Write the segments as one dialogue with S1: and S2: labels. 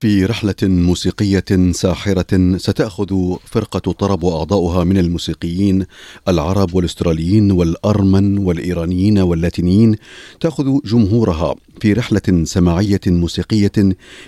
S1: في رحلة موسيقية ساحرة ستأخذ فرقة طرب وأعضاؤها من الموسيقيين العرب والأستراليين والأرمن والإيرانيين واللاتينيين تأخذ جمهورها في رحلة سماعية موسيقية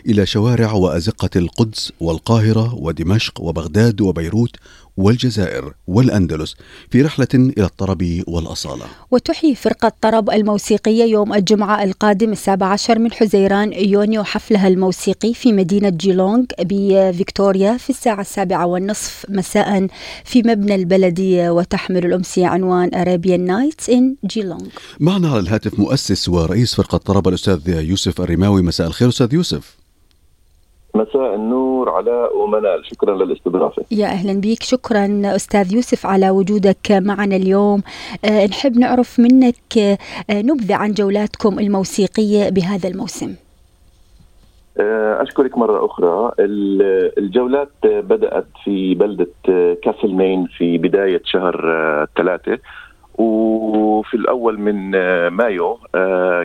S1: إلى شوارع وأزقة القدس والقاهرة ودمشق وبغداد وبيروت والجزائر والأندلس في رحلة إلى الطرب والأصالة.
S2: وتحيي فرقة طرب الموسيقية يوم الجمعة القادم السابع عشر من حزيران يونيو حفلها الموسيقي في مدينة جيلونغ بفيكتوريا في الساعة السابعة والنصف. مساء في مبنى البلدية وتحمل الأمسية عنوان Arabian Nights in Geelong
S1: معنا على الهاتف مؤسس ورئيس فرقة طرب الأستاذ يوسف الرماوي. مساء الخير أستاذ يوسف.
S3: مساء النور علاء ومنال. شكرا للاستضافة.
S2: يا أهلا بك شكرا أستاذ يوسف على وجودك معنا اليوم. أه نحب نعرف منك أه نبذة عن جولاتكم الموسيقية بهذا الموسم.
S3: أشكرك مرة أخرى. الجولات بدأت في بلدة كاسل مين في بداية شهر ثلاثة وفي الأول من مايو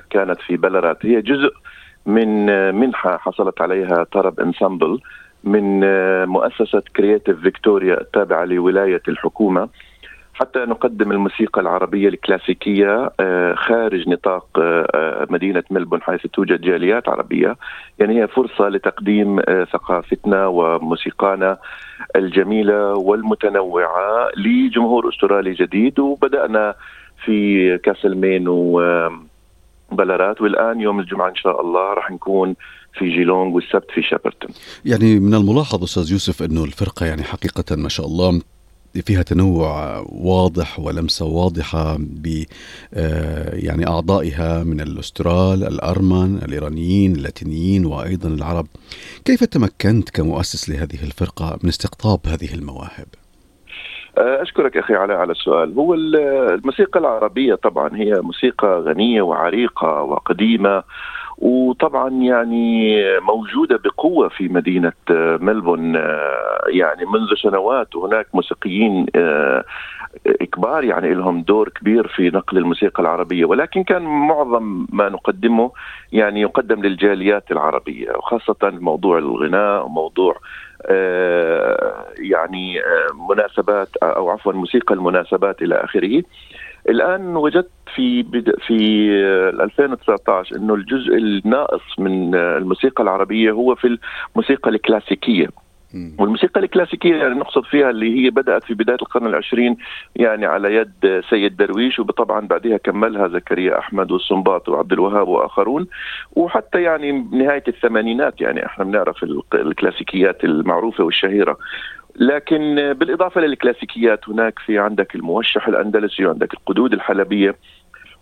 S3: كانت في بلرات. هي جزء من منحة حصلت عليها طرب Ensemble من مؤسسة Creative Victoria التابعة لولاية الحكومة. حتى نقدم الموسيقى العربية الكلاسيكية خارج نطاق مدينة ملبورن حيث توجد جاليات عربية. يعني هي فرصة لتقديم ثقافتنا وموسيقانا الجميلة والمتنوعة لجمهور أسترالي جديد. وبدأنا في كاسلمين و بلرات والآن يوم الجمعة إن شاء الله راح نكون في جيلونغ والسبت في شابرتون.
S1: يعني من الملاحظ أستاذ يوسف أنه الفرقة يعني حقيقة ما شاء الله فيها تنوع واضح ولمسة واضحة ب يعني أعضائها من الأسترال، الارمن، الإيرانيين، اللاتينيين وأيضا العرب. كيف تمكنت كمؤسس لهذه الفرقة من استقطاب هذه المواهب؟
S3: أشكرك أخي علاء على السؤال هو الموسيقى العربية طبعا هي موسيقى غنية وعريقة وقديمة وطبعا يعني موجودة بقوة في مدينة ملبون يعني منذ سنوات وهناك موسيقيين كبار يعني لهم دور كبير في نقل الموسيقى العربية. ولكن كان معظم ما نقدمه يعني يقدم للجاليات العربية وخاصة موضوع الغناء وموضوع يعني مناسبات أو عفوا موسيقى المناسبات إلى آخره. الآن وجدت في بد... في 2019 إنه الجزء الناقص من الموسيقى العربية هو في الموسيقى الكلاسيكية. والموسيقى الكلاسيكية يعني نقصد فيها اللي هي بدأت في بداية القرن العشرين يعني على يد سيد درويش وطبعا بعدها كملها زكريا أحمد والسنباط وعبد الوهاب وآخرون وحتى يعني نهاية الثمانينات يعني إحنا بنعرف الكلاسيكيات المعروفة والشهيرة. لكن بالإضافة للكلاسيكيات هناك في عندك الموشح الأندلسي وعندك القدود الحلبية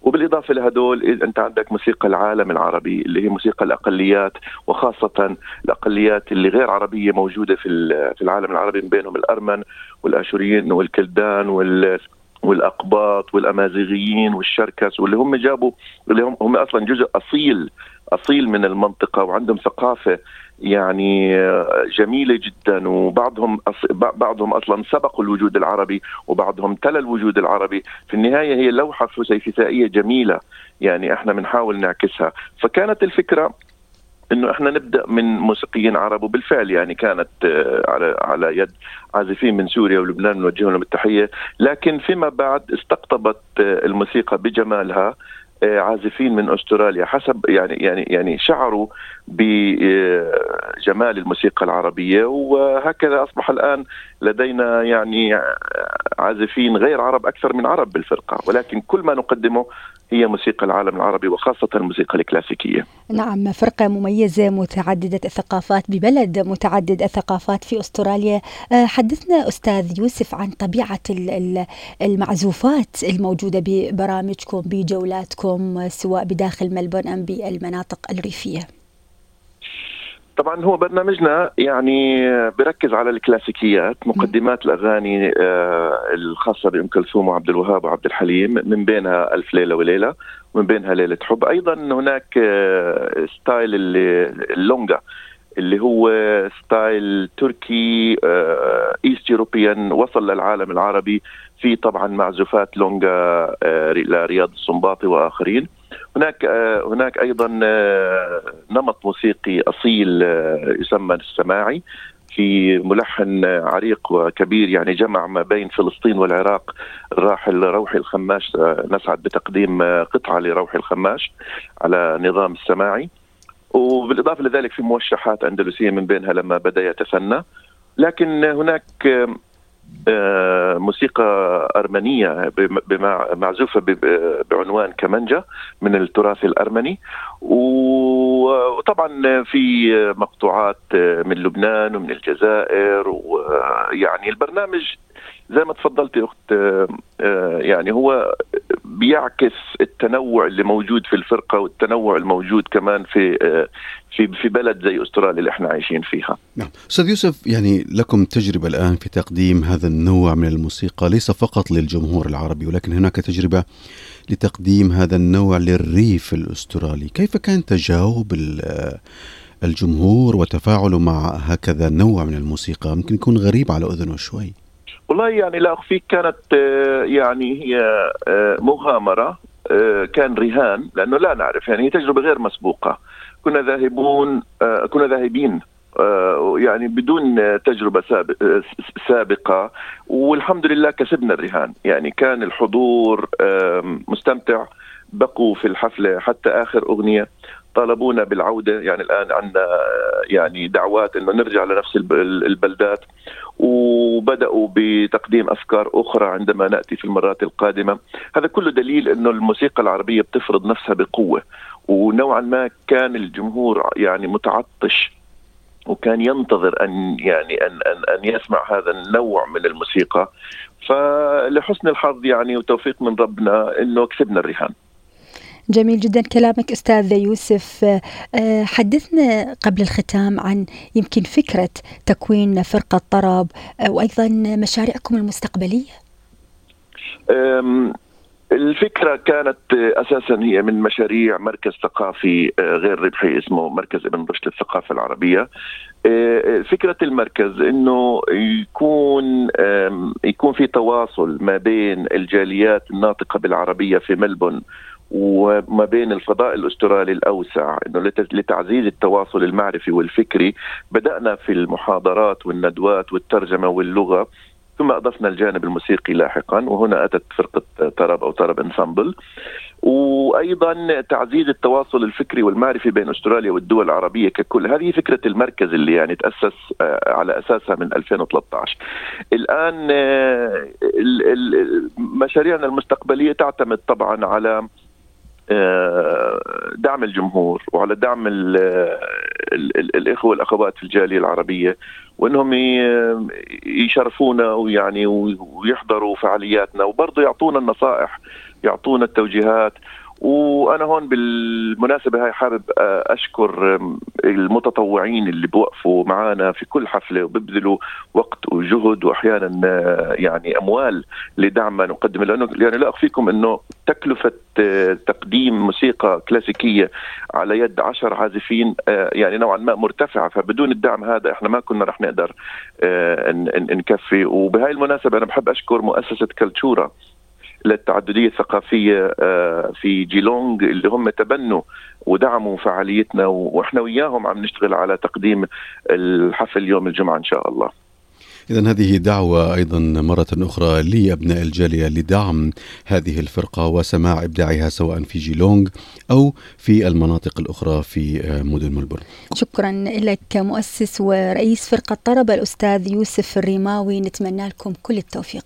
S3: وبالإضافة لهدول أنت عندك موسيقى العالم العربي اللي هي موسيقى الأقليات وخاصة الأقليات اللي غير عربية موجودة في في العالم العربي من بينهم الأرمن والآشوريين والكلدان وال والأقباط والأمازيغيين والشركس واللي هم جابوا اللي هم هم أصلا جزء اصيل أصيل من المنطقة وعندهم ثقافة يعني جميلة جدا وبعضهم بعضهم أصلا سبقوا الوجود العربي وبعضهم تلا الوجود العربي. في النهاية هي لوحة فسيفسائيه جميلة يعني إحنا بنحاول نعكسها. فكانت الفكرة إنه إحنا نبدأ من موسيقيين عرب وبالفعل يعني كانت على على يد عازفين من سوريا ولبنان نوجه لهم التحية. لكن فيما بعد استقطبت الموسيقى بجمالها عازفين من أستراليا حسب يعني يعني يعني شعروا بجمال الموسيقى العربية. وهكذا أصبح الآن لدينا يعني عازفين غير عرب أكثر من عرب بالفرقة. ولكن كل ما نقدمه هي موسيقى العالم العربي وخاصة الموسيقى الكلاسيكية.
S2: نعم فرقة مميزة متعددة الثقافات ببلد متعدد الثقافات في أستراليا. حدثنا أستاذ يوسف عن طبيعة المعزوفات الموجودة ببرامجكم بجولاتكم سواء بداخل ملبورن أم بالمناطق الريفية.
S3: طبعا هو برنامجنا يعني بركز على الكلاسيكيات مقدمات الأغاني الخاصة بأم كلثوم وعبد الوهاب وعبد الحليم من بينها ألف ليلة وليلة ومن بينها ليلة حب. أيضا هناك style اللونجا اللي هو style تركي ايست يوروبيان وصل للعالم العربي. في طبعا معزوفات لونجا لرياض السنباطي وآخرين. هناك هناك أيضا نمط موسيقي أصيل يسمى السماعي في ملحن عريق وكبير يعني جمع ما بين فلسطين والعراق الراحل روحي الخماش نسعد بتقديم قطعة لروحي الخماش على نظام السماعي. وبالإضافة لذلك في موشحات أندلسية من بينها لما بدأ يتثنى لكن هناك آه، موسيقى أرمنية معزوفة بعنوان كمانجا من التراث الأرمني. وطبعا في مقطوعات من لبنان ومن الجزائر ويعني البرنامج زي ما تفضلتي أخت آه، يعني هو بيعكس التنوع اللي موجود في الفرقة والتنوع الموجود كمان في آه، في في بلد زي أستراليا اللي إحنا عايشين فيها.
S1: نعم، أستاذ يوسف يعني لكم تجربة الآن في تقديم هذا النوع من الموسيقى ليس فقط للجمهور العربي ولكن هناك تجربة لتقديم هذا النوع للريف الأسترالي، كيف كان تجاوب الجمهور وتفاعله مع هكذا نوع من الموسيقى؟ يمكن يكون غريب على أذنه شوي.
S3: والله يعني لا أخفيك كانت آه، يعني هي آه، مغامرة آه، كان رهان لأنه لا نعرف يعني هي تجربة غير مسبوقة. كنا ذاهبون كنا ذاهبين يعني بدون تجربة سابقة والحمد لله كسبنا الرهان. يعني كان الحضور مستمتع. بقوا في الحفلة حتى آخر أغنية. طالبونا بالعودة يعني الآن عندنا يعني دعوات إنه نرجع لنفس البلدات. وبدأوا بتقديم أفكار أخرى عندما نأتي في المرات القادمة. هذا كله دليل إنه الموسيقى العربية بتفرض نفسها بقوة. ونوعا ما كان الجمهور يعني متعطش وكان ينتظر أن يعني أن أن أن يسمع هذا النوع من الموسيقى. فلحسن الحظ يعني وتوفيق من ربنا إنه كسبنا الرهان.
S2: جميل جدا كلامك أستاذ يوسف آه، حدثنا قبل الختام عن يمكن فكرة تكوين فرقة طرب آه، وأيضا مشاريعكم المستقبلية.
S3: الفكرة كانت أساسا هي من مشاريع مركز ثقافي آه، غير ربحي اسمه مركز ابن رشد للثقافة العربية فكرة المركز إنه يكون يكون في تواصل ما بين الجاليات الناطقة بالعربية في ملبون وما بين الفضاء الأسترالي الأوسع إنه لتعزيز التواصل المعرفي والفكري بدأنا في المحاضرات والندوات والترجمة واللغة ثم أضفنا الجانب الموسيقي لاحقا وهنا أتت فرقة طرب أو طرب أنسامبل. وأيضا تعزيز التواصل الفكري والمعرفي بين أستراليا والدول العربية ككل. هذه فكرة المركز اللي يعني تأسس آه، على أساسها من 2013 الآن آه، مشاريعنا المستقبلية تعتمد طبعا على دعم الجمهور وعلى دعم ال ال الإخوة والأخوات في الجالية العربية وإنهم يشرفونا ويعني ويحضروا فعالياتنا وبرضه يعطونا النصائح يعطونا التوجيهات. وأنا هون بالمناسبة هاي حابب أشكر المتطوعين اللي بوقفوا معنا في كل حفلة وبيبذلوا وقت وجهد واحيانا يعني أموال لدعم ما نقدم لأنه يعني لا اخفيكم إنه تكلفة تقديم موسيقى كلاسيكية على يد عشر عازفين يعني نوعا ما مرتفعة. فبدون الدعم هذا إحنا ما كنا رح نقدر نكفي وبهاي المناسبة أنا بحب أشكر مؤسسة كلتشورا. للتعددية الثقافية آه، في جيلونج اللي هم تبنوا ودعموا فعاليتنا وإحنا وياهم عم نشتغل على تقديم الحفل يوم الجمعة إن شاء الله.
S1: إذا هذه دعوة أيضا مرة أخرى لأبناء الجالية لدعم هذه الفرقة وسماع إبداعها سواء في جيلونج أو في المناطق الأخرى في آه، مدن ملبورن.
S2: شكرا لك مؤسس ورئيس فرقة طرب الأستاذ يوسف الرماوي نتمنى لكم كل التوفيق.